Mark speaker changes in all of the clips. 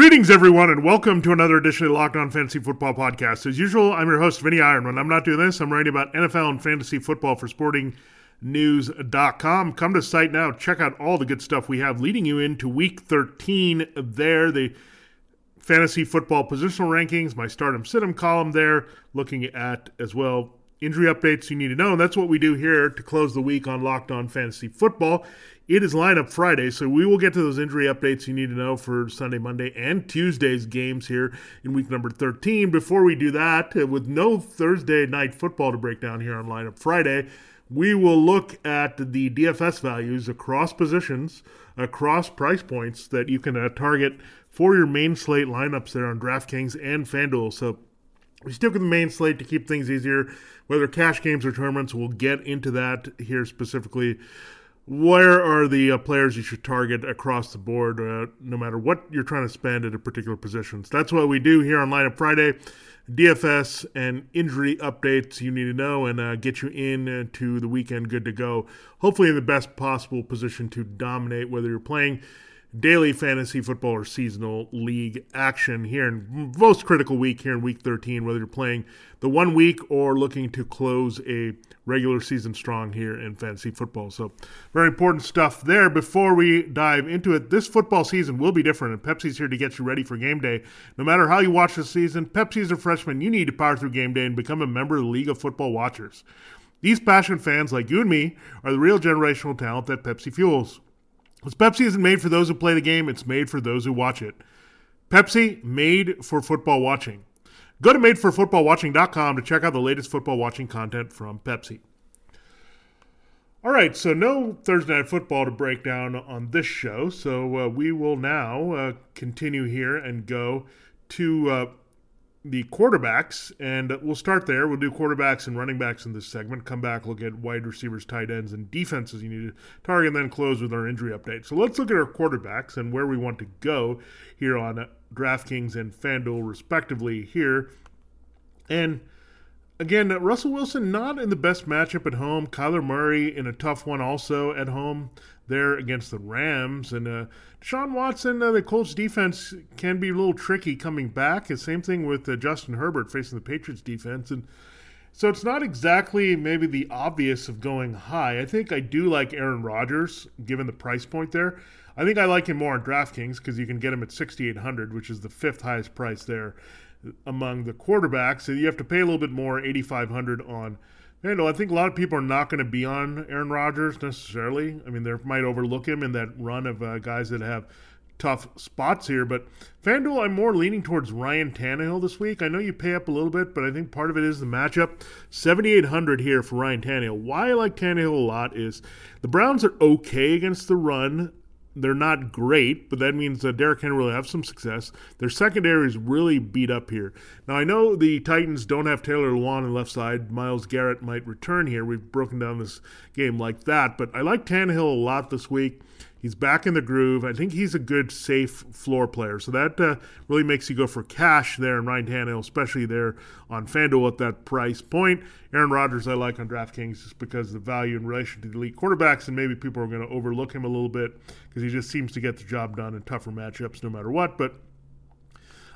Speaker 1: Greetings, everyone, and welcome to another edition of Locked On Fantasy Football Podcast. As usual, I'm your host, Vinnie Iyer. When I'm not doing this, I'm writing about NFL and fantasy football for sportingnews.com. Come to site now, check out all the good stuff we have leading you into week 13 there. The fantasy football positional rankings, my stardom situm column there, looking at as well injury updates you need to know. And that's what we do here to close the week on Locked On Fantasy Football. It is lineup Friday, so we will get to those injury updates you need to know for Sunday, Monday, and Tuesday's games here in week number 13. Before we do that, uh, with no Thursday night football to break down here on lineup Friday, we will look at the DFS values across positions, across price points that you can uh, target for your main slate lineups there on DraftKings and FanDuel. So we stick with the main slate to keep things easier, whether cash games or tournaments. We'll get into that here specifically where are the uh, players you should target across the board, uh, no matter what you're trying to spend at a particular position. So that's what we do here on Lineup Friday. DFS and injury updates you need to know and uh, get you in to the weekend good to go. Hopefully, in the best possible position to dominate, whether you're playing daily fantasy football or seasonal league action here in most critical week here in week 13, whether you're playing the one week or looking to close a regular season strong here in fantasy football. So, very important stuff there. Before we dive into it, this football season will be different, and Pepsi's here to get you ready for game day. No matter how you watch the season, Pepsi's a freshman. You need to power through game day and become a member of the League of Football Watchers. These passionate fans like you and me are the real generational talent that Pepsi fuels. Because Pepsi isn't made for those who play the game, it's made for those who watch it. Pepsi, made for football watching. Go to madeforfootballwatching.com to check out the latest football watching content from Pepsi. All right, so no Thursday Night Football to break down on this show, so uh, we will now uh, continue here and go to uh, the quarterbacks, and we'll start there. We'll do quarterbacks and running backs in this segment. Come back, look at wide receivers, tight ends, and defenses you need to target, and then close with our injury update. So let's look at our quarterbacks and where we want to go here on DraftKings and FanDuel, respectively, here. And again, Russell Wilson not in the best matchup at home. Kyler Murray in a tough one also at home there against the Rams. And uh, Sean Watson, uh, the Colts defense can be a little tricky coming back. And same thing with uh, Justin Herbert facing the Patriots defense. And so it's not exactly maybe the obvious of going high. I think I do like Aaron Rodgers given the price point there. I think I like him more on DraftKings because you can get him at 6,800, which is the fifth highest price there among the quarterbacks. So you have to pay a little bit more, 8,500 on you I think a lot of people are not going to be on Aaron Rodgers necessarily. I mean, they might overlook him in that run of uh, guys that have tough spots here. But FanDuel, I'm more leaning towards Ryan Tannehill this week. I know you pay up a little bit, but I think part of it is the matchup. 7,800 here for Ryan Tannehill. Why I like Tannehill a lot is the Browns are okay against the run. They're not great, but that means that Derrick Henry will have some success. Their secondary is really beat up here. Now, I know the Titans don't have Taylor Lewan on the left side. Myles Garrett might return here. We've broken down this game like that, but I like Tannehill a lot this week. He's back in the groove. I think he's a good, safe floor player. So that uh, really makes you go for cash there in Ryan Tannehill, especially there on FanDuel at that price point. Aaron Rodgers, I like on DraftKings just because of the value in relation to the elite quarterbacks, and maybe people are going to overlook him a little bit because he just seems to get the job done in tougher matchups no matter what. But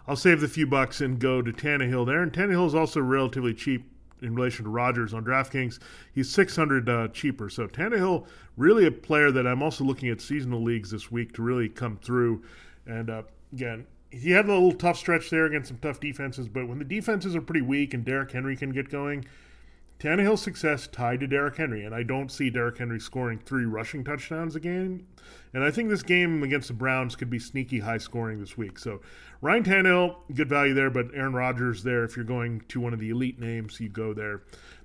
Speaker 1: I'll save the few bucks and go to Tannehill there. And Tannehill is also relatively cheap in relation to Rodgers on DraftKings. He's 600 uh, cheaper. So Tannehill, really a player that I'm also looking at seasonal leagues this week to really come through. And uh, again, he had a little tough stretch there against some tough defenses, but when the defenses are pretty weak and Derrick Henry can get going, Tannehill's success tied to Derrick Henry, and I don't see Derrick Henry scoring three rushing touchdowns a game. And I think this game against the Browns could be sneaky high scoring this week. So Ryan Tannehill, good value there, but Aaron Rodgers there. If you're going to one of the elite names, you go there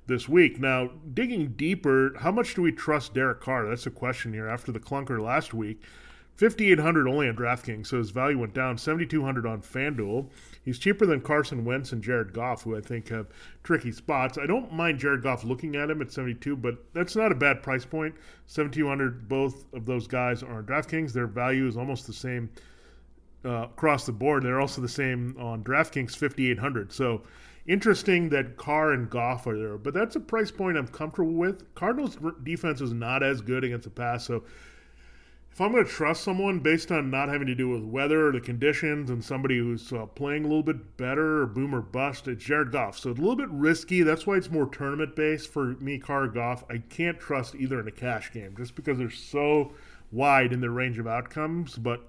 Speaker 1: this week. Now, digging deeper, how much do we trust Derek Carr? That's a question here. After the clunker last week, 5,800 only on DraftKings, so his value went down. 7,200 on FanDuel. He's cheaper than Carson Wentz and Jared Goff, who I think have tricky spots. I don't mind Jared Goff looking at him at 72, but that's not a bad price point. 7,200, both of those guys are on DraftKings. Their value is almost the same uh, across the board. They're also the same on DraftKings, 5,800. So interesting that Carr and Goff are there, but that's a price point I'm comfortable with. Cardinals' defense is not as good against the pass, so if I'm going to trust someone based on not having to do with weather or the conditions and somebody who's uh, playing a little bit better or boom or bust, it's Jared Goff. So it's a little bit risky. That's why it's more tournament based for me, Carr Goff. I can't trust either in a cash game just because they're so wide in their range of outcomes. But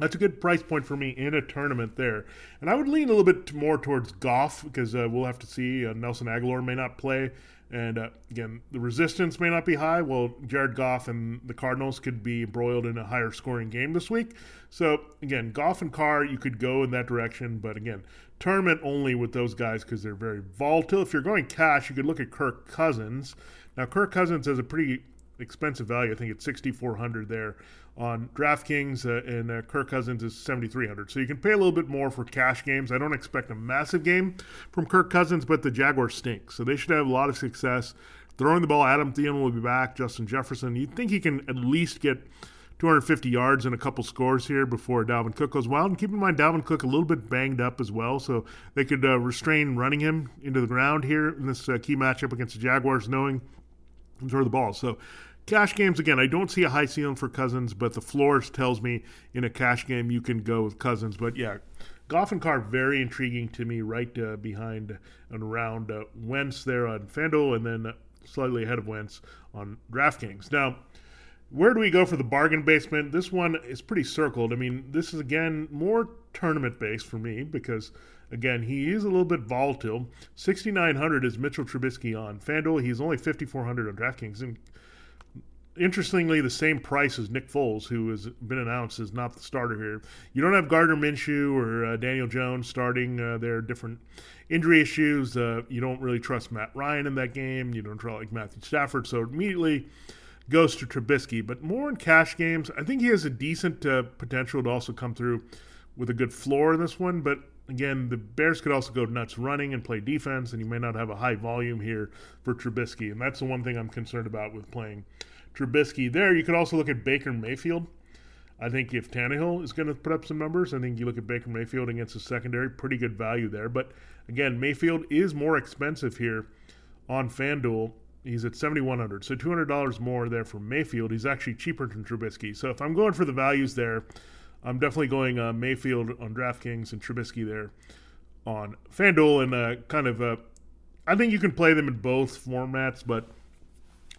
Speaker 1: that's a good price point for me in a tournament there. And I would lean a little bit more towards Goff because uh, we'll have to see. Uh, Nelson Agholor may not play. And uh, again, the resistance may not be high. Well, Jared Goff and the Cardinals could be embroiled in a higher scoring game this week. So, again, Goff and Carr, you could go in that direction. But again, tournament only with those guys because they're very volatile. If you're going cash, you could look at Kirk Cousins. Now, Kirk Cousins has a pretty expensive value. I think it's 6,400 there on DraftKings, uh, and uh, Kirk Cousins is 7,300. So you can pay a little bit more for cash games. I don't expect a massive game from Kirk Cousins, but the Jaguars stink, so they should have a lot of success throwing the ball. Adam Thielen will be back. Justin Jefferson. You think he can at least get 250 yards and a couple scores here before Dalvin Cook goes wild. And keep in mind, Dalvin Cook a little bit banged up as well, so they could uh, restrain running him into the ground here in this uh, key matchup against the Jaguars, knowing throw the ball. So Cash games again. I don't see a high ceiling for Cousins, but the floors tells me in a cash game you can go with Cousins. But yeah, Goff and Carr very intriguing to me, right uh, behind and around uh, Wentz there on FanDuel, and then slightly ahead of Wentz on DraftKings. Now, where do we go for the bargain basement? This one is pretty circled. I mean, this is again more tournament based for me because again he is a little bit volatile. Sixty nine hundred is Mitchell Trubisky on FanDuel. He's only fifty four hundred on DraftKings, and interestingly the same price as Nick Foles, who has been announced as not the starter here. You don't have Gardner Minshew or uh, Daniel Jones starting. Uh, there are different injury issues. Uh, you don't really trust Matt Ryan in that game. You don't trust like Matthew Stafford. So immediately goes to Trubisky. But more in cash games, I think he has a decent uh, potential to also come through with a good floor in this one. But again, the Bears could also go nuts running and play defense, and you may not have a high volume here for Trubisky. And that's the one thing I'm concerned about with playing Trubisky there. You could also look at Baker Mayfield. I think if Tannehill is going to put up some numbers, I think you look at Baker Mayfield against the secondary, pretty good value there. But again, Mayfield is more expensive here on FanDuel. He's at 7100 so $200 more there for Mayfield. He's actually cheaper than Trubisky. So if I'm going for the values there, I'm definitely going uh, Mayfield on DraftKings and Trubisky there on FanDuel. And uh, kind of, uh, I think you can play them in both formats, but –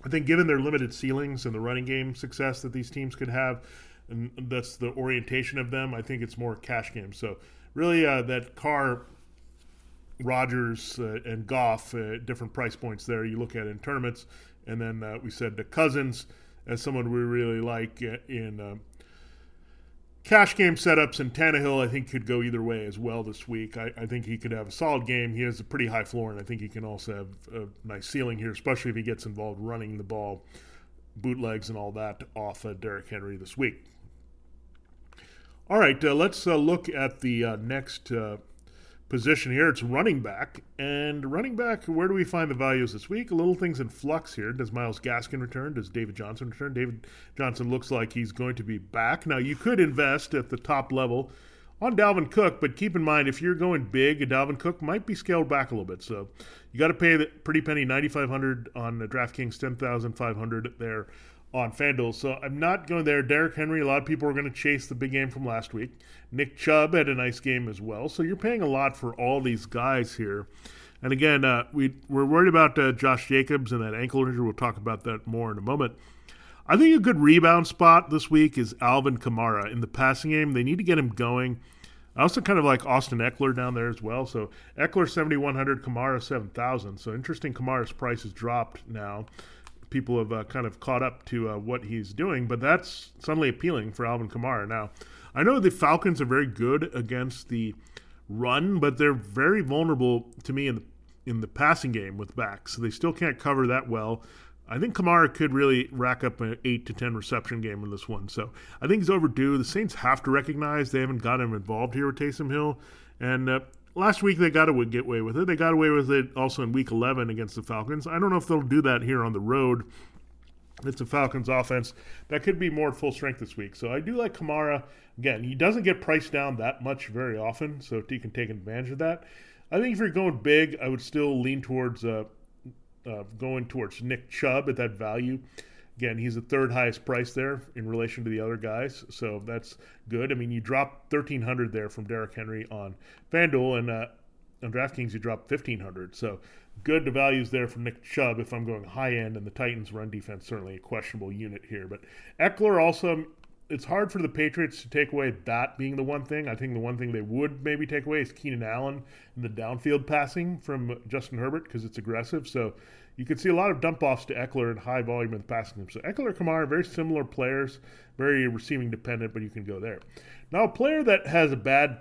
Speaker 1: I think given their limited ceilings and the running game success that these teams could have, and that's the orientation of them, I think it's more cash games. So really, uh, that Carr, Rodgers, uh, and Goff, different price points there. You look at in tournaments, and then uh, we said the Cousins as someone we really like uh, in uh, cash game setups, and Tannehill, I think, could go either way as well this week. I, I, think he could have a solid game. He has a pretty high floor, and I think he can also have a nice ceiling here, especially if he gets involved running the ball, bootlegs, and all that off of Derrick Henry this week. All right, uh, let's uh, look at the uh, next uh, position here. It's running back. And running back, where do we find the values this week? A little things in flux here. Does Myles Gaskin return? Does David Johnson return? David Johnson looks like he's going to be back. Now, you could invest at the top level on Dalvin Cook, but keep in mind if you're going big, Dalvin Cook might be scaled back a little bit. So you got to pay the pretty penny 9500 on the DraftKings 10500 there on FanDuel. So I'm not going there. Derrick Henry, a lot of people are going to chase the big game from last week. Nick Chubb had a nice game as well. So you're paying a lot for all these guys here. And again, uh, we, we're worried about uh, Josh Jacobs and that ankle injury. We'll talk about that more in a moment. I think a good rebound spot this week is Alvin Kamara in the passing game. They need to get him going. I also kind of like Austin Ekeler down there as well. So Ekeler 7,100, Kamara 7,000. So interesting. Kamara's price has dropped now people have uh, kind of caught up to uh, what he's doing, but that's suddenly appealing for Alvin Kamara. Now, I know the Falcons are very good against the run, but they're very vulnerable to me in the in the passing game with backs. So they still can't cover that well. I think Kamara could really rack up an eight to ten reception game in this one. So I think he's overdue. The Saints have to recognize they haven't got him involved here with Taysom Hill, and uh, last week they got to get away with it. They got away with it also in Week 11 against the Falcons. I don't know if they'll do that here on the road. It's a Falcons offense that could be more full strength this week. So I do like Kamara. Again, he doesn't get priced down that much very often, so he can take advantage of that. I think if you're going big, I would still lean towards uh, uh, going towards Nick Chubb at that value. Again, he's the third highest price there in relation to the other guys, so that's good. I mean, you drop thirteen hundred there from Derrick Henry on FanDuel, and uh, on DraftKings you drop fifteen hundred. So good values there from Nick Chubb if I'm going high end, and the Titans' run defense certainly a questionable unit here. But Ekeler also, it's hard for the Patriots to take away that being the one thing. I think the one thing they would maybe take away is Keenan Allen and the downfield passing from Justin Herbert because it's aggressive. So you could see a lot of dump offs to Ekeler and high volume in the passing game. So Ekeler, Kamara, very similar players, very receiving dependent, but you can go there. Now, a player that has a bad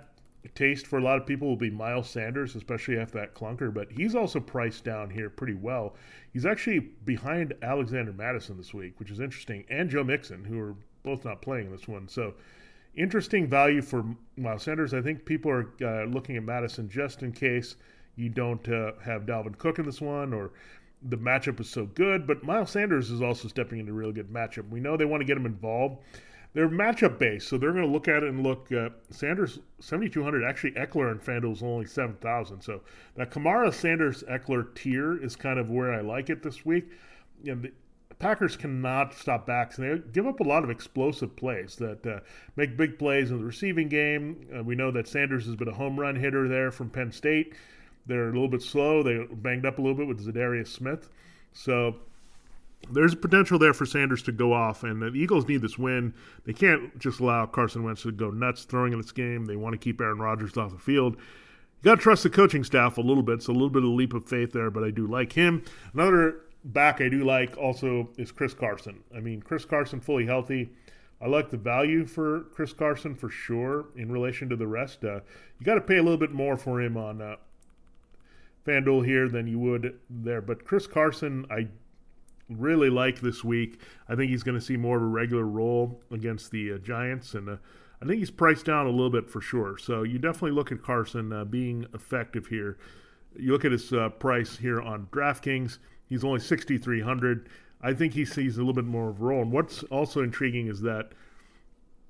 Speaker 1: taste for a lot of people will be Miles Sanders, especially after that clunker, but he's also priced down here pretty well. He's actually behind Alexander Mattison this week, which is interesting, and Joe Mixon, who are both not playing this one. So interesting value for Miles Sanders. I think people are uh, looking at Mattison just in case you don't uh, have Dalvin Cook in this one or the matchup is so good, but Miles Sanders is also stepping into a really good matchup. We know they want to get him involved. They're matchup based, so they're going to look at it and look. Uh, Sanders 7,200. Actually, Ekeler and FanDuel is only 7,000. So that Kamara Sanders Ekeler tier is kind of where I like it this week. You know, the Packers cannot stop backs, and they give up a lot of explosive plays that uh, make big plays in the receiving game. Uh, we know that Sanders has been a home run hitter there from Penn State. They're a little bit slow. They banged up a little bit with Za'Darius Smith. So there's potential there for Sanders to go off, and the Eagles need this win. They can't just allow Carson Wentz to go nuts throwing in this game. They want to keep Aaron Rodgers off the field. You got to trust the coaching staff a little bit. It's a little bit of a leap of faith there, but I do like him. Another back I do like also is Chris Carson. I mean, Chris Carson fully healthy. I like the value for Chris Carson for sure in relation to the rest. Uh, you got to pay a little bit more for him on uh, FanDuel here than you would there. But Chris Carson, I really like this week. I think he's going to see more of a regular role against the uh, Giants, and uh, I think he's priced down a little bit for sure. So you definitely look at Carson uh, being effective here. You look at his uh, price here on DraftKings; he's only sixty three hundred. I think he sees a little bit more of a role. And what's also intriguing is that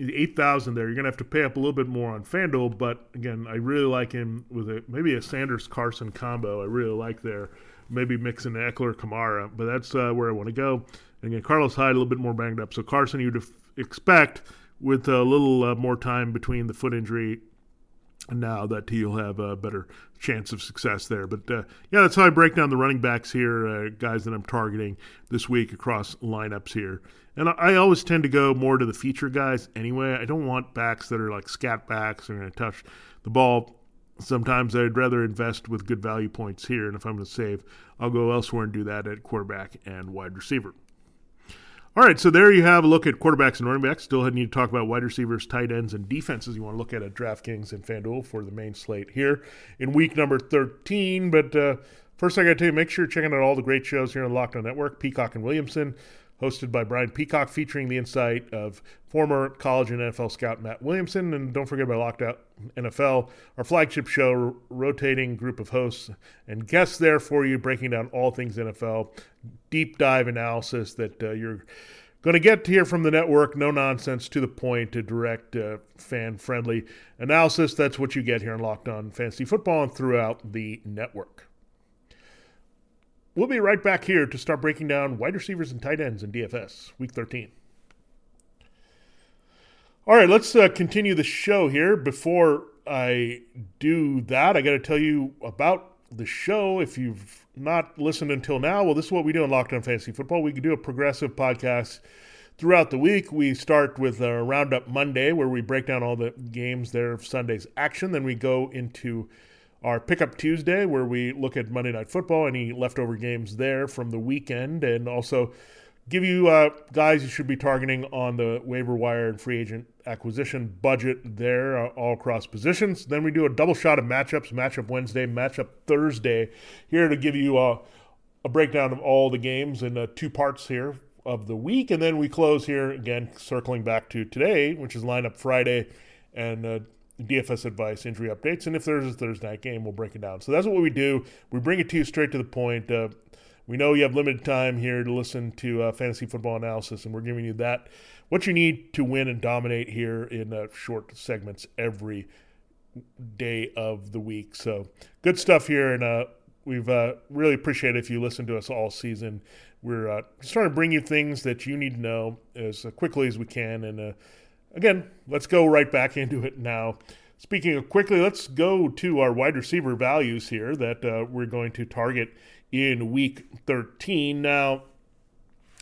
Speaker 1: eight thousand there. You're gonna have to pay up a little bit more on FanDuel, but again, I really like him with a maybe a Sanders Carson combo. I really like there. Maybe mixing Ekeler Kamara, but that's uh, where I want to go. And again, Carlos Hyde a little bit more banged up. So Carson, you'd expect with a little uh, more time between the foot injury now that he'll have a better chance of success there. But uh, yeah, that's how I break down the running backs here, uh, guys that I'm targeting this week across lineups here. And I always tend to go more to the feature guys anyway. I don't want backs that are like scat backs are going to touch the ball. Sometimes I'd rather invest with good value points here. And if I'm going to save, I'll go elsewhere and do that at quarterback and wide receiver. All right, so there you have a look at quarterbacks and running backs. Still need to talk about wide receivers, tight ends, and defenses. You want to look at at DraftKings and FanDuel for the main slate here in week number 13. But uh, first, I got to tell you, make sure you're checking out all the great shows here on Locked On Network. Peacock and Williamson hosted by Brian Peacock, featuring the insight of former college and NFL scout Matt Williamson. And don't forget about Locked On NFL, our flagship show, rotating group of hosts and guests there for you, breaking down all things NFL, deep dive analysis that uh, you're going to get to hear from the network. No nonsense, to the point, to direct, uh, fan friendly analysis. That's what you get here on Locked On Fantasy Football and throughout the network. We'll be right back here to start breaking down wide receivers and tight ends in DFS, week 13. All right, let's uh, continue the show here. Before I do that, I got to tell you about the show. If you've not listened until now, well, this is what we do in Locked On Fantasy Football. We do a progressive podcast throughout the week. We start with a Roundup Monday, where we break down all the games there of Sunday's action. Then we go into our Pickup Tuesday, where we look at Monday Night Football, any leftover games there from the weekend, and also give you uh, guys you should be targeting on the waiver wire and free agent acquisition budget there, uh, all across positions. Then we do a double shot of matchups, matchup Wednesday, matchup Thursday, here to give you a, a breakdown of all the games in uh, two parts here of the week, and then we close here again, circling back to today, which is lineup Friday, and uh, DFS advice, injury updates, and if there's a Thursday night game, we'll break it down. So that's what we do. We bring it to you straight to the point. Uh, we know you have limited time here to listen to uh, fantasy football analysis, and we're giving you that what you need to win and dominate here in uh, short segments every day of the week. So good stuff here, and uh, we've uh, really appreciate if you listen to us all season. We're uh, just trying to bring you things that you need to know as uh, quickly as we can. And uh, again, let's go right back into it now. Speaking of quickly, let's go to our wide receiver values here that uh, we're going to target in week 13. Now,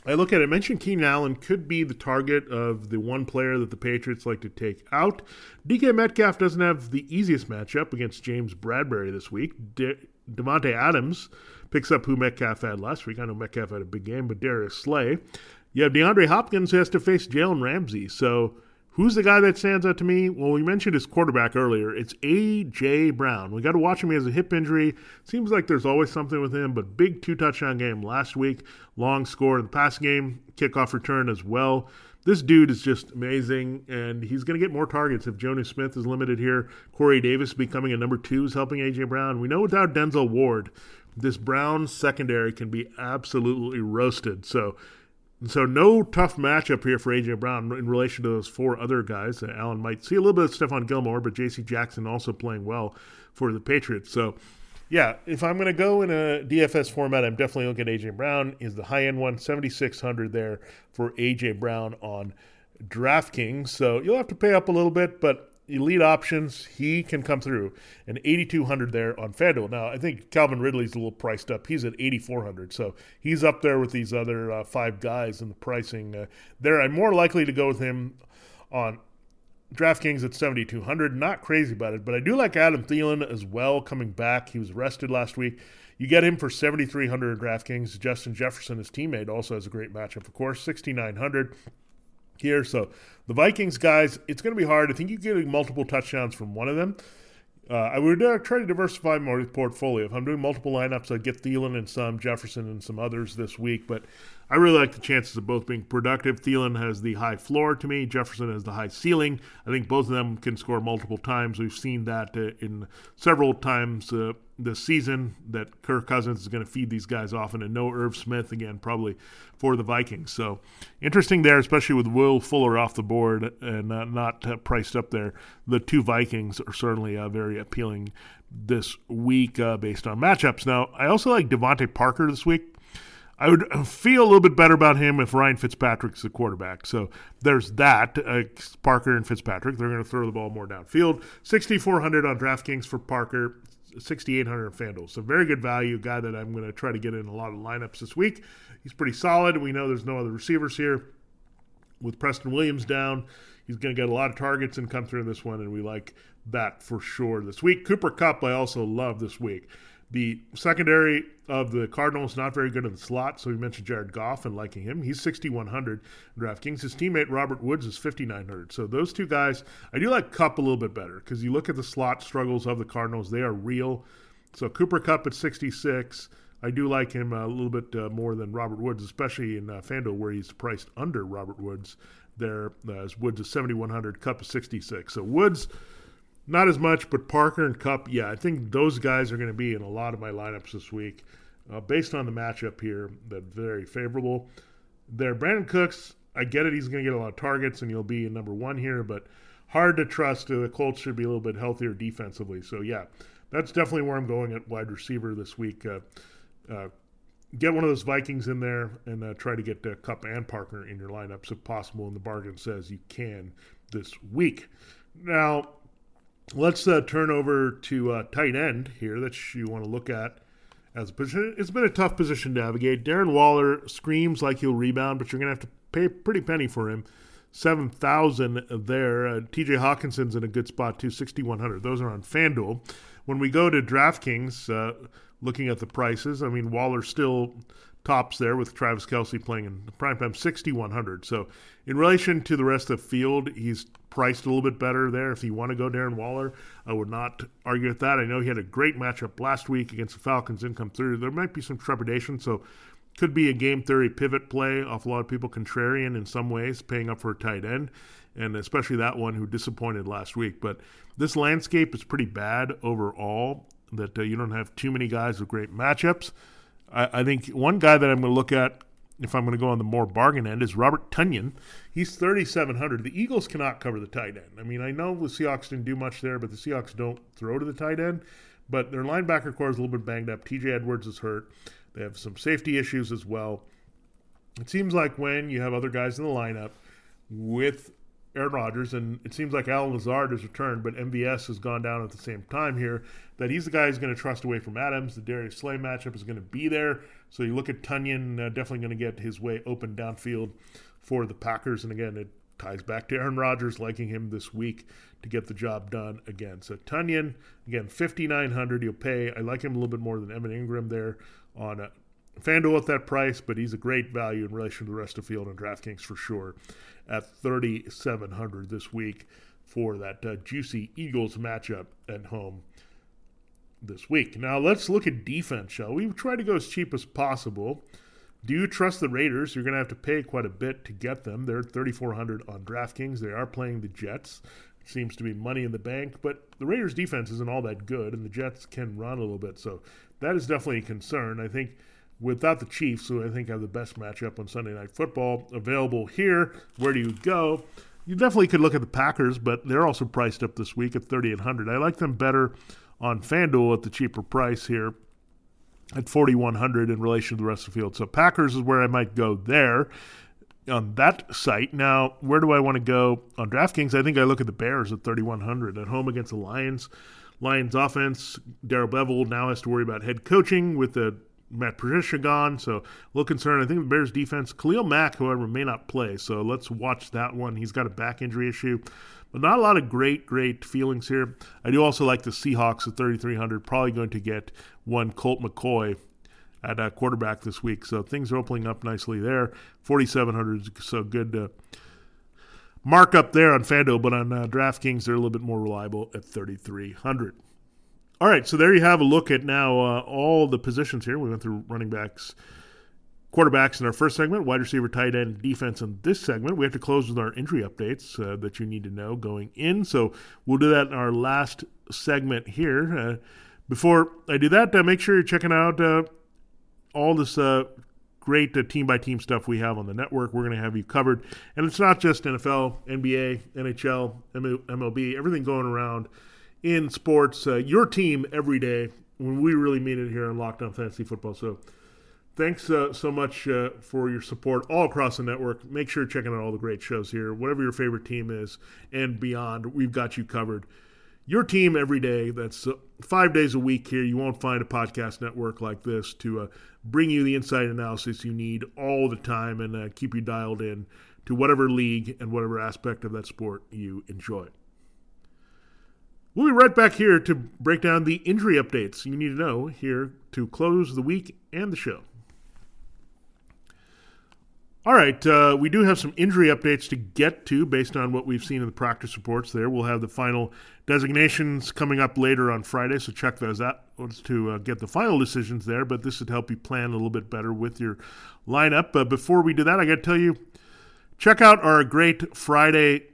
Speaker 1: I look at it, I mentioned Keenan Allen could be the target of the one player that the Patriots like to take out. DK Metcalf doesn't have the easiest matchup against James Bradberry this week. De- Davante Adams picks up who Metcalf had last week. I know Metcalf had a big game, but Darius Slay. You have DeAndre Hopkins who has to face Jalen Ramsey. So Who's the guy that stands out to me? Well, we mentioned his quarterback earlier. It's A.J. Brown. We got to watch him. He has a hip injury. Seems like there's always something with him, but big two touchdown game last week. Long score in the pass game, kickoff return as well. This dude is just amazing, and he's going to get more targets if Jonnu Smith is limited here. Corey Davis becoming a number two is helping A.J. Brown. We know without Denzel Ward, this Brown secondary can be absolutely roasted. So so, no tough matchup here for A.J. Brown in relation to those four other guys. Uh, Allen might see a little bit of Stephon Gilmore, but J.C. Jackson also playing well for the Patriots. So, yeah, if I'm going to go in a DFS format, I'm definitely looking at A.J. Brown. Is the high end one, 7,600 there for A.J. Brown on DraftKings. So, you'll have to pay up a little bit, but elite options, he can come through. And 8,200 there on FanDuel. Now, I think Calvin Ridley's a little priced up. He's at 8,400. So he's up there with these other uh, five guys in the pricing. Uh, there, I'm more likely to go with him on DraftKings at 7,200. Not crazy about it, but I do like Adam Thielen as well coming back. He was rested last week. You get him for 7,300 DraftKings. Justin Jefferson, his teammate, also has a great matchup, of course, 6,900 here. So the Vikings guys, it's going to be hard. I think you get multiple touchdowns from one of them. Uh, I would uh, try to diversify my portfolio. If I'm doing multiple lineups, I'd get Thielen and some, Jefferson and some others this week. But I really like the chances of both being productive. Thielen has the high floor to me. Jefferson has the high ceiling. I think both of them can score multiple times. We've seen that uh, in several times uh, this season that Kirk Cousins is going to feed these guys often, and no Irv Smith again, probably for the Vikings. So interesting there, especially with Will Fuller off the board and uh, not uh, priced up there. The two Vikings are certainly uh, very appealing this week uh, based on matchups. Now, I also like DeVante Parker this week. I would feel a little bit better about him if Ryan Fitzpatrick's the quarterback. So there's that. Uh, Parker and Fitzpatrick, they're going to throw the ball more downfield. 6,400 on DraftKings for Parker, 6,800 on FanDuel. So very good value, guy that I'm going to try to get in a lot of lineups this week. He's pretty solid. We know there's no other receivers here. With Preston Williams down, he's going to get a lot of targets and come through in this one, and we like that for sure this week. Cooper Kupp, I also love this week. The secondary of the Cardinals not very good in the slot, so we mentioned Jared Goff and liking him. He's 6,100 DraftKings. His teammate Robert Woods is 5,900. So those two guys, I do like Kupp a little bit better because you look at the slot struggles of the Cardinals; they are real. So Cooper Kupp at 66. I do like him a little bit uh, more than Robert Woods, especially in uh, FanDuel where he's priced under Robert Woods. There, uh, as Woods is 7,100, Kupp is 66. So Woods not as much, but Parker and Kupp, yeah, I think those guys are going to be in a lot of my lineups this week. Uh, based on the matchup here, that very favorable. There, Brandin Cooks, I get it. He's going to get a lot of targets, and he'll be in number one here, but hard to trust. The Colts should be a little bit healthier defensively. So, yeah, that's definitely where I'm going at wide receiver this week. Uh, uh, get one of those Vikings in there and uh, try to get uh, Kupp and Parker in your lineups if possible. And the bargain says you can this week. Now, let's uh, turn over to uh, tight end here that you want to look at as a position. It's been a tough position to navigate. Darren Waller screams like he'll rebound, but you're going to have to pay a pretty penny for him. 7,000 there. Uh, TJ Hockenson's in a good spot too, 6,100. Those are on FanDuel. When we go to DraftKings, uh, looking at the prices, I mean, Waller's still tops there with Travis Kelce playing in prime time 6,100. So, in relation to the rest of the field, he's priced a little bit better there. If you want to go Darren Waller, I would not argue with that. I know he had a great matchup last week against the Falcons, didn't come through. There might be some trepidation, so could be a game theory pivot play off a lot of people, contrarian in some ways, paying up for a tight end, and especially that one who disappointed last week. But this landscape is pretty bad overall, that uh, you don't have too many guys with great matchups. I, I think one guy that I'm going to look at if I'm going to go on the more bargain end is Robert Tonyan. He's 3,700. The Eagles cannot cover the tight end. I mean, I know the Seahawks didn't do much there, but the Seahawks don't throw to the tight end. But their linebacker core is a little bit banged up. TJ Edwards is hurt. They have some safety issues as well. It seems like when you have other guys in the lineup with Aaron Rodgers, and it seems like Allen Lazard has returned, but MVS has gone down at the same time here, that he's the guy who's going to trust away from Adams. The Darius Slay matchup is going to be there. So you look at Tonyan, uh, definitely going to get his way open downfield for the Packers. And again, it ties back to Aaron Rodgers liking him this week to get the job done again. So Tonyan, again, 5,900 you'll pay. I like him a little bit more than Evan Engram there on a FanDuel at that price, but he's a great value in relation to the rest of the field on DraftKings for sure at 3,700 this week for that uh, juicy Eagles matchup at home this week. Now let's look at defense, shall we? Try to go as cheap as possible. Do you trust the Raiders? You're going to have to pay quite a bit to get them. They're 3,400 on DraftKings. They are playing the Jets. It seems to be money in the bank, but the Raiders' defense isn't all that good, and the Jets can run a little bit. So that is definitely a concern. I think without the Chiefs, who I think have the best matchup on Sunday Night Football available here, where do you go? You definitely could look at the Packers, but they're also priced up this week at 3,800. I like them better on FanDuel at the cheaper price here at 4,100 in relation to the rest of the field. So Packers is where I might go there on that site. Now, where do I want to go on DraftKings? I think I look at the Bears at 3,100 at home against the Lions. Lions offense, Darrell Bevell now has to worry about head coaching with the Matt Patricia gone, so a little concerned. I think the Bears defense, Khalil Mack, however, may not play, so let's watch that one. He's got a back injury issue, but not a lot of great, great feelings here. I do also like the Seahawks at 3,300, probably going to get one Colt McCoy at uh, quarterback this week, so things are opening up nicely there. 4,700, so good. Mark up there on FanDuel, but on uh, DraftKings, they're a little bit more reliable at 3,300. All right, so there you have a look at now uh, all the positions here. We went through running backs, quarterbacks in our first segment, wide receiver, tight end, defense in this segment. We have to close with our injury updates uh, that you need to know going in. So we'll do that in our last segment here. Uh, before I do that, uh, make sure you're checking out uh, all this uh, great team by team stuff we have on the network. We're going to have you covered. And it's not just NFL, NBA, NHL, MLB, everything going around in sports, uh, your team every day when we really mean it here on Locked On Fantasy Football. So thanks uh, so much uh, for your support all across the network. Make sure you're checking out all the great shows here. Whatever your favorite team is and beyond, we've got you covered. Your team every day. That's uh, five days a week here. You won't find a podcast network like this to uh, bring you the inside analysis you need all the time and uh, keep you dialed in to whatever league and whatever aspect of that sport you enjoy. We'll be right back here to break down the injury updates you need to know here to close the week and the show. All right, uh, we do have some injury updates to get to based on what we've seen in the practice reports there. We'll have the final designations coming up later on Friday, so check those out to uh, get the final decisions there. But this would help you plan a little bit better with your lineup. But before we do that, I got to tell you check out our great Friday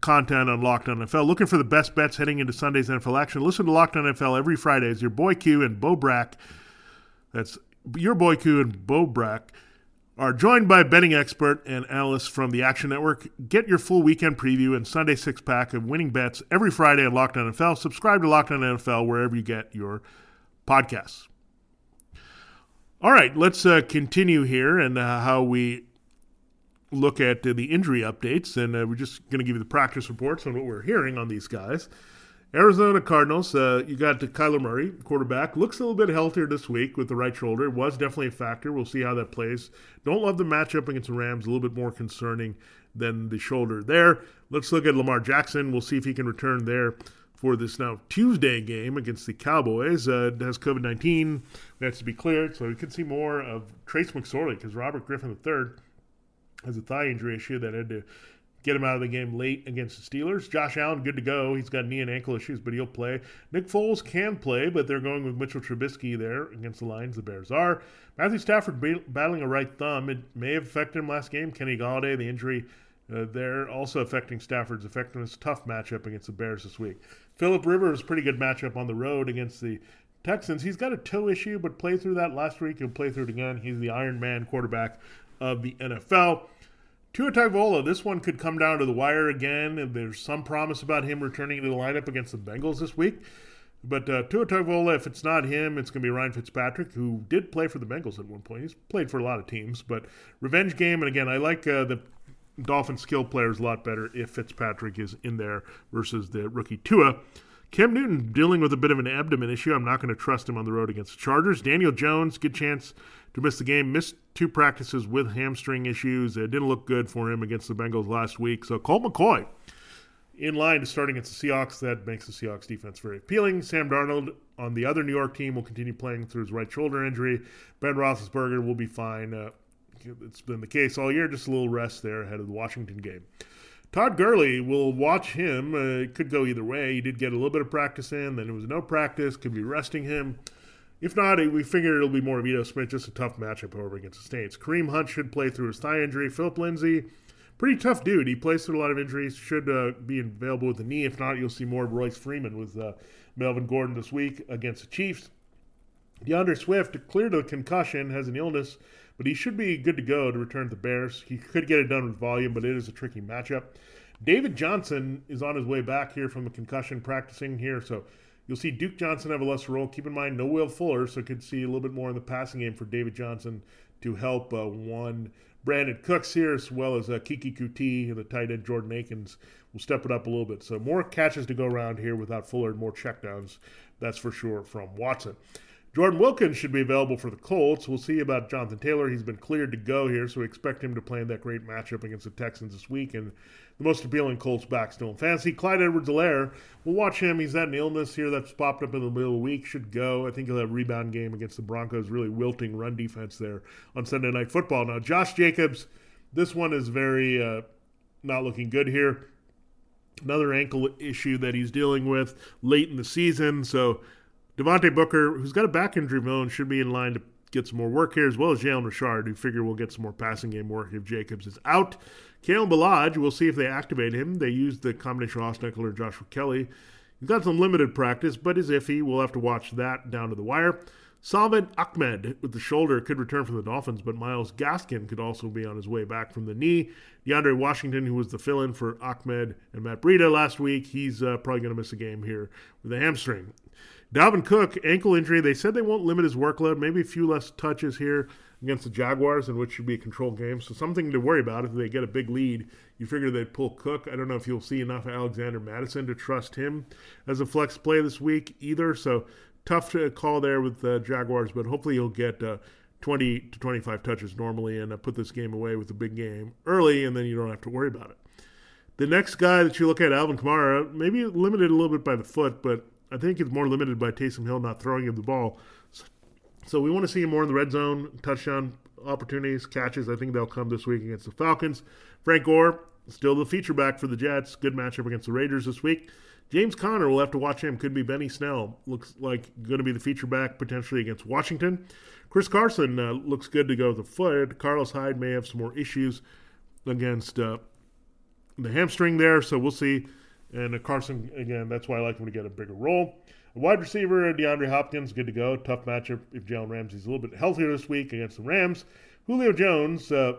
Speaker 1: content on Locked On NFL. Looking for the best bets heading into Sunday's NFL action? Listen to Locked On NFL every Friday as your boy Q and Bo Brack, that's your boy Q and Bo Brack, are joined by betting expert and analyst from the Action Network. Get your full weekend preview and Sunday six pack of winning bets every Friday on Locked On NFL. Subscribe to Locked On NFL wherever you get your podcasts. All right, let's uh, continue here and uh, how we look at uh, the injury updates, and uh, we're just going to give you the practice reports on what we're hearing on these guys. Arizona Cardinals, uh, you got Kyler Murray, quarterback. Looks a little bit healthier this week with the right shoulder. It was definitely a factor. We'll see how that plays. Don't love the matchup against the Rams. A little bit more concerning than the shoulder there. Let's look at Lamar Jackson. We'll see if he can return there for this now Tuesday game against the Cowboys. Uh, has COVID 19, has to be cleared, so we could see more of Trace McSorley because Robert Griffin III has a thigh injury issue that had to get him out of the game late against the Steelers. Josh Allen, good to go. He's got knee and ankle issues, but he'll play. Nick Foles can play, but they're going with Mitchell Trubisky there against the Lions. The Bears are. Matthew Stafford battling a right thumb. It may have affected him last game. Kenny Golladay, the injury uh, they're also affecting Stafford's effectiveness. Tough matchup against the Bears this week. Philip Rivers, pretty good matchup on the road against the Texans. He's got a toe issue, but played through that last week. He'll play through it again. He's the Iron Man quarterback of the NFL. Tua Tagovailoa, this one could come down to the wire again. And there's some promise about him returning to the lineup against the Bengals this week. But uh, Tua Tagovailoa, if it's not him, it's going to be Ryan Fitzpatrick, who did play for the Bengals at one point. He's played for a lot of teams, but revenge game. And again, I like uh, the Dolphin skill players a lot better if Fitzpatrick is in there versus the rookie Tua. Cam Newton dealing with a bit of an abdomen issue. I'm not going to trust him on the road against the Chargers. Daniel Jones, good chance to miss the game. Missed two practices with hamstring issues. It didn't look good for him against the Bengals last week. So Colt McCoy in line to start against the Seahawks. That makes the Seahawks defense very appealing. Sam Darnold on the other New York team will continue playing through his right shoulder injury. Ben Roethlisberger will be fine. Uh, it's been the case all year. Just a little rest there ahead of the Washington game. Todd Gurley will watch him. Uh, it could go either way. He did get a little bit of practice in, then it was no practice. Could be resting him. If not, we figure it'll be more of Ito Smith. Just a tough matchup, however, against the Saints. Kareem Hunt should play through his thigh injury. Phillip Lindsay, pretty tough dude. He plays through a lot of injuries. Should uh, be available with the knee. If not, you'll see more of Royce Freeman with uh, Melvin Gordon this week against the Chiefs. D'Andre Swift cleared a concussion, has an illness but he should be good to go to return to the Bears. He could get it done with volume, but it is a tricky matchup. David Johnson is on his way back here from the concussion practicing here, so you'll see Duke Johnson have a lesser role. Keep in mind, no Will Fuller, so could see a little bit more in the passing game for David Johnson to help uh, one Brandin Cooks here, as well as uh, Keke Coutee and the tight end Jordan Akins will step it up a little bit. So more catches to go around here without Fuller, and more checkdowns, that's for sure from Watson. Jordan Wilkins should be available for the Colts. We'll see about Jonathan Taylor. He's been cleared to go here, so we expect him to play in that great matchup against the Texans this week. And the most appealing Colts back still in fantasy. Clyde Edwards-Helaire. We'll watch him. He's had an illness here that's popped up in the middle of the week. Should go. I think he'll have a rebound game against the Broncos. Really wilting run defense there on Sunday Night Football. Now, Josh Jacobs, this one is very uh, not looking good here. Another ankle issue that he's dealing with late in the season. So Devontae Booker, who's got a back injury of should be in line to get some more work here, as well as Jalen Richard, who figure will get some more passing game work if Jacobs is out. Kalen Ballage, we'll see if they activate him. They used the combination of Ekeler and Joshua Kelley. He's got some limited practice, but is iffy. We'll have to watch that down to the wire. Salvon Ahmed with the shoulder could return from the Dolphins, but Myles Gaskin could also be on his way back from the knee. DeAndre Washington, who was the fill in for Ahmed and Matt Breida last week, he's uh, probably going to miss a game here with a hamstring. Dalvin Cook, ankle injury. They said they won't limit his workload. Maybe a few less touches here against the Jaguars, in which should be a controlled game. So something to worry about if they get a big lead. You figure they'd pull Cook. I don't know if you'll see enough Alexander Mattison to trust him as a flex play this week either. So tough to call there with the Jaguars, but hopefully he'll get uh, 20 to 25 touches normally and uh, put this game away with a big game early, and then you don't have to worry about it. The next guy that you look at, Alvin Kamara, maybe limited a little bit by the foot, but I think it's more limited by Taysom Hill not throwing him the ball. So we want to see him more in the red zone, touchdown opportunities, catches. I think they'll come this week against the Falcons. Frank Gore, still the feature back for the Jets. Good matchup against the Raiders this week. James Conner, we'll have to watch him. Could be Benny Snell. Looks like going to be the feature back potentially against Washington. Chris Carson uh, looks good to go with the foot. Carlos Hyde may have some more issues against uh, the hamstring there, so we'll see. And Carson, again, that's why I like him to get a bigger role. Wide receiver, DeAndre Hopkins, good to go. Tough matchup if Jalen Ramsey's a little bit healthier this week against the Rams. Julio Jones, uh,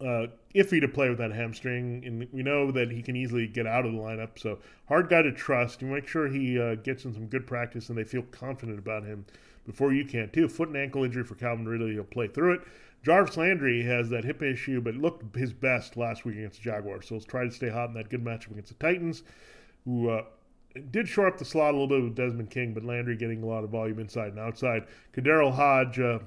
Speaker 1: uh, iffy to play with that hamstring, and we know that he can easily get out of the lineup. So hard guy to trust. You make sure he uh, gets in some good practice and they feel confident about him before you can too. Foot and ankle injury for Calvin Ridley. He'll play through it. Jarvis Landry has that hip issue, but looked his best last week against the Jaguars. So let's try to stay hot in that good matchup against the Titans, who uh, did shore up the slot a little bit with Desmond King, but Landry getting a lot of volume inside and outside. KhaDarel Hodge, uh,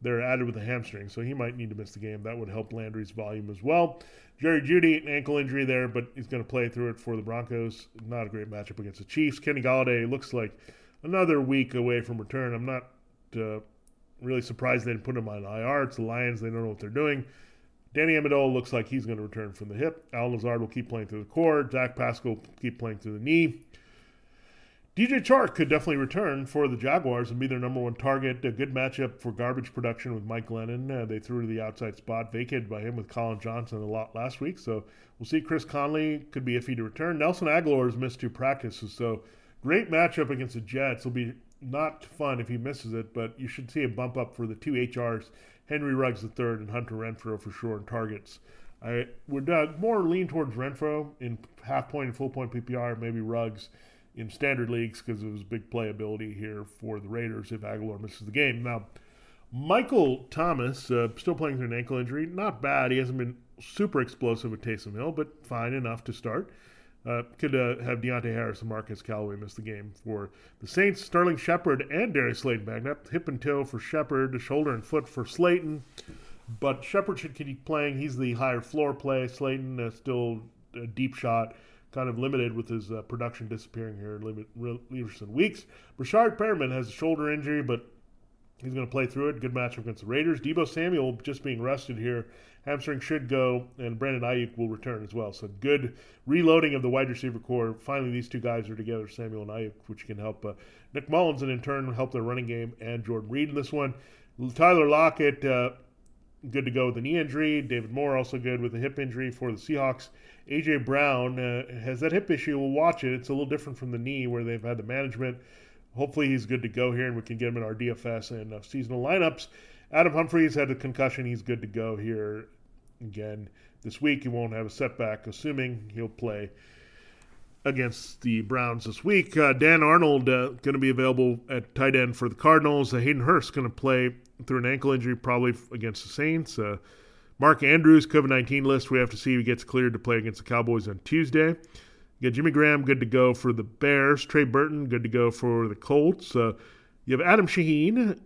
Speaker 1: they're added with a hamstring, so he might need to miss the game. That would help Landry's volume as well. Jerry Jeudy, an ankle injury there, but he's going to play through it for the Broncos. Not a great matchup against the Chiefs. Kenny Golladay looks like another week away from return. I'm not uh, really surprised they didn't put him on IR. It's the Lions. They don't know what they're doing. Danny Amendola looks like he's going to return from the hip. Al Lazard will keep playing through the core. Zach Pascal will keep playing through the knee. DJ Chark could definitely return for the Jaguars and be their number one target. A good matchup for garbage production with Mike Glennon. Uh, they threw to the outside spot, vacated by him with Collin Johnson a lot last week. So we'll see. Chris Conley could be iffy to return. Nelson Agholor has missed two practices. So great matchup against the Jets. It'll be not fun if he misses it, but you should see a bump up for the two HRs, Henry Ruggs III and Hunter Renfrow for sure in targets. I would uh, more lean towards Renfrow in half point and full point PPR, maybe Ruggs in standard leagues because of his big playability here for the Raiders if Agholor misses the game. Now, Michael Thomas, uh, still playing through an ankle injury. Not bad. He hasn't been super explosive with Taysom Hill, but fine enough to start. Uh, could uh, have Deonte Harris and Marquez Callaway miss the game for the Saints. Sterling Shepard and Darius Slayton back. Hip and toe for Shepard, shoulder and foot for Slayton. But Shepard should keep playing. He's the higher floor play. Slayton uh, still a deep shot kind of limited with his uh, production disappearing here in recent weeks. Breshad Perriman has a shoulder injury, but he's going to play through it. Good matchup against the Raiders. Deebo Samuel just being rested here. Hamstring should go, and Brandon Aiyuk will return as well. So good reloading of the wide receiver corps. Finally, these two guys are together, Samuel and Aiyuk, which can help uh, Nick Mullens and in turn help their running game and Jordan Reed in this one. Tyler Lockett, uh, good to go with a knee injury. David Moore also good with a hip injury for the Seahawks. AJ Brown uh, has that hip issue. We'll watch it. It's a little different from the knee where they've had the management. Hopefully he's good to go here and we can get him in our DFS and uh, seasonal lineups. Adam Humphries had a concussion. He's good to go here again this week. He won't have a setback, assuming he'll play against the Browns this week. Uh, Dan Arnold uh, going to be available at tight end for the Cardinals. Uh, Hayden Hurst going to play through an ankle injury, probably against the Saints. Uh, Mark Andrews, COVID 19 list. We have to see if he gets cleared to play against the Cowboys on Tuesday. You got Jimmy Graham, good to go for the Bears. Trey Burton, good to go for the Colts. Uh, you have Adam Shaheen,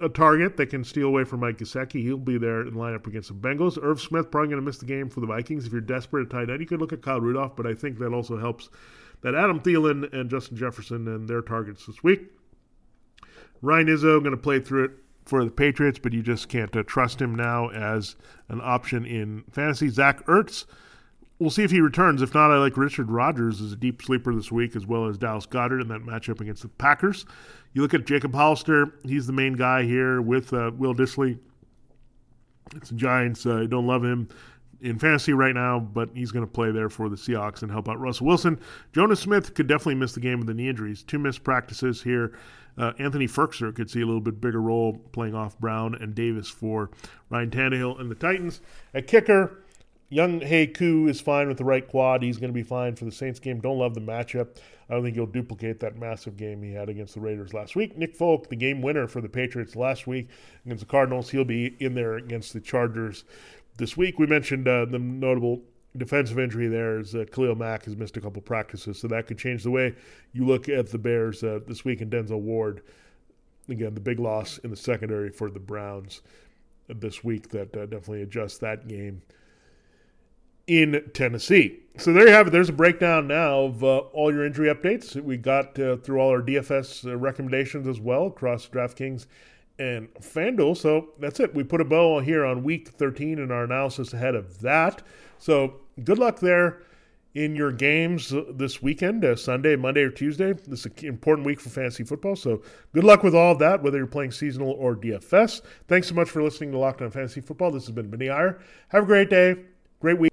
Speaker 1: a target that can steal away from Mike Gesicki. He'll be there in lineup against the Bengals. Irv Smith probably going to miss the game for the Vikings. If you're desperate at tight end, you could look at Kyle Rudolph, but I think that also helps that Adam Thielen and Justin Jefferson and their targets this week. Ryan Izzo going to play through it for the Patriots, but you just can't uh, trust him now as an option in fantasy. Zach Ertz, we'll see if he returns. If not, I like Richard Rodgers as a deep sleeper this week, as well as Dallas Goedert in that matchup against the Packers. You look at Jacob Hollister; he's the main guy here with uh, Will Dissly. It's the Giants. Uh, I don't love him in fantasy right now, but he's going to play there for the Seahawks and help out Russell Wilson. Jonnu Smith could definitely miss the game with the knee injuries. Two missed practices here. Uh, Anthony Firkser could see a little bit bigger role playing off Brown and Davis for Ryan Tannehill and the Titans. At kicker, Younghoe Koo is fine with the right quad. He's going to be fine for the Saints game. Don't love the matchup. I don't think he'll duplicate that massive game he had against the Raiders last week. Nick Folk, the game winner for the Patriots last week against the Cardinals, he'll be in there against the Chargers this week. We mentioned uh, the notable defensive injury there is uh, Khalil Mack has missed a couple practices, so that could change the way you look at the Bears uh, this week. And Denzel Ward, again, the big loss in the secondary for the Browns this week that uh, definitely adjusts that game in Tennessee. So there you have it. There's a breakdown now of uh, all your injury updates. We got uh, through all our DFS uh, recommendations as well across DraftKings and FanDuel. So that's it. We put a bow here on week 13 in our analysis ahead of that. So good luck there in your games this weekend, uh, Sunday, Monday, or Tuesday. This is an important week for fantasy football. So good luck with all of that, whether you're playing seasonal or DFS. Thanks so much for listening to Locked On Fantasy Football. This has been Vinnie Iyer. Have a great day, great week.